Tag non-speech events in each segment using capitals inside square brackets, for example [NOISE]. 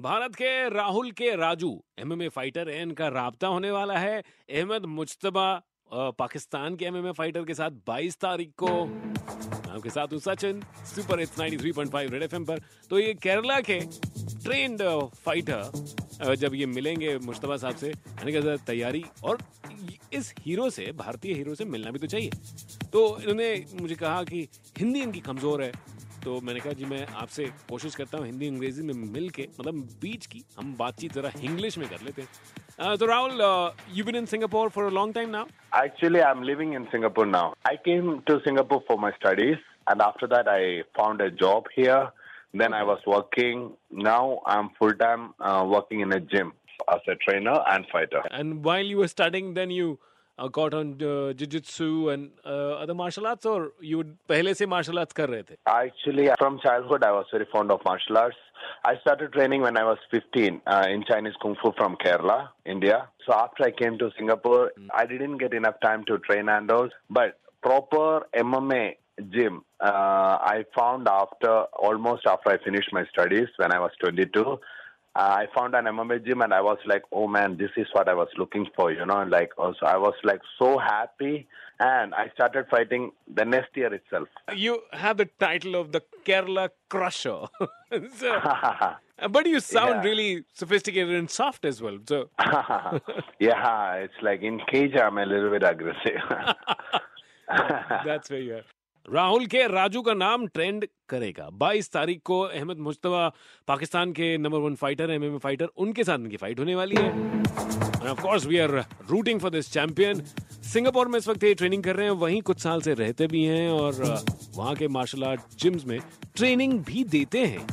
भारत के राहुल के Raju MMA fighter है, इनका राबता होने वाला है। अहमद मुश्तबा पाकिस्तान के एमएमए फाइटर के साथ 22 तारीख को। आपके साथ Sachin super hits 93.5 Red FM पर। तो ये केरला के ट्रेंड फाइटर जब ये मिलेंगे मुश्तबा साहब से, यानी तैयारी और इस हीरो से, भारतीय हीरो से मिलना भी तो चाहिए। तो इन्होंने मुझे कहा कि हिंदी इनकी कमज़ोर है। So मैंने कहा "I'm आपसे कोशिश करता हूँ हिंदी अंग्रेजी में मिलके मतलब बीच की हम बातचीत जरा इंग्लिश में कर so Rahul, uh, uh, you've been in Singapore for a long time now. Actually, I'm living in Singapore now. I came to Singapore for my studies, and after that, I found a job here. Then I was working. Now I'm full time uh, working in a gym as a trainer and fighter. And while you were studying, then you uh, got on uh, jiu-jitsu and uh, other martial arts or you pehle se martial arts kar rahe the actually from childhood i was very fond of martial arts. I started training when i was 15 uh, in chinese kung fu from kerala india. So after i came to singapore mm. i didn't get enough time to train and all. But proper mma gym uh, i found after almost after i finished my studies when i was 22 uh, I found an MMA gym and I was like, oh man, this is what I was looking for, you know. Like, oh, also, I was like so happy, and I started fighting the next year itself. you have the title of the Kerala Crusher [LAUGHS] so, [LAUGHS] but you sound Yeah. really sophisticated and soft as well so [LAUGHS] yeah, it's like in cage, I'm a little bit aggressive. That's where you are. Rahul के राजू का नाम trend करेगा। 22 तारीख को अहमद मुश्तबा पाकिस्तान के number one fighter MMA fighter उनके साथ इनकी फाइट होने वाली है। And of course we are rooting for this champion Singapore में इस वक्त ये ट्रेनिंग कर रहे हैं वहीं कुछ साल से रहते भी हैं और uh, वहाँ के मार्शल आर्ट जिम्स में ट्रेनिंग भी देते हैं।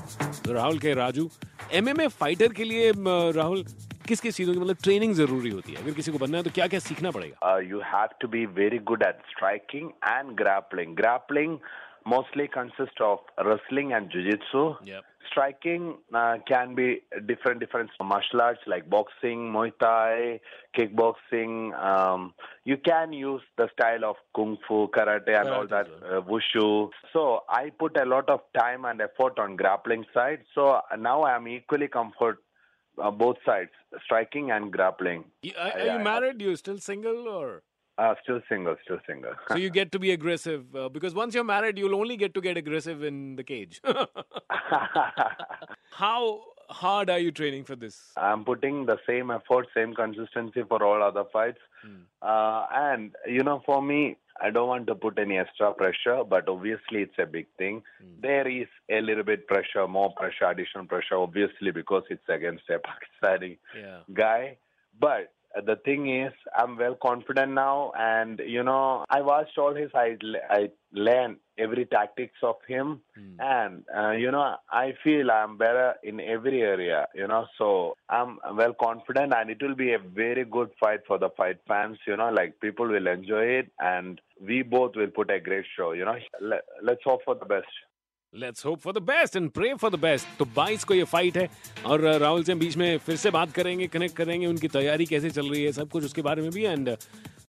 तो राहुल के राजू एमएमए फाइटर के लिए uh, राहुल किस किस चीजों की मतलब ट्रेनिंग जरूरी होती है अगर किसी को बनना है तो क्या क्या सीखना पड़ेगा uh, you have to be very good at striking and grappling. Grappling mostly consists of wrestling and jiu-jitsu. Yep. Striking uh, can be different different martial arts like boxing, Muay Thai, kickboxing. Um, you can use the style of kung fu, karate, and all Karate that as uh, wushu. So I put a lot of time and effort on grappling side. So now I am equally comfort uh, both sides, striking and grappling. Are, are you married? You still single or? Uh, still single, still single. So you [LAUGHS] get to be aggressive uh, because once you're married, you'll only get to get aggressive in the cage. [LAUGHS] [LAUGHS] How hard are you training for this? I'm putting the same effort, same consistency for all other fights. Uh, and, you know, for me, I don't want to put any extra pressure, but obviously it's a big thing. There is a little bit pressure, more pressure, additional pressure, obviously, because it's against a Pakistani Yeah. guy. But the thing is, I'm well confident now, and you know, I watched all his. I I learned every tactics of him, and uh, you know, I feel I'm better in every area. You know, so I'm well confident, and it will be a very good fight for the fight fans. You know, like people will enjoy it, and we both will put a great show. You know, Let, let's hope for the best. Let's hope for the best and pray for the best तो 22 को ये fight है और uh, Rahul से बीच में फिर से बात करेंगे कनेक्ट करेंगे उनकी तैयारी कैसे चल रही है सब कुछ उसके बारे में भी एंड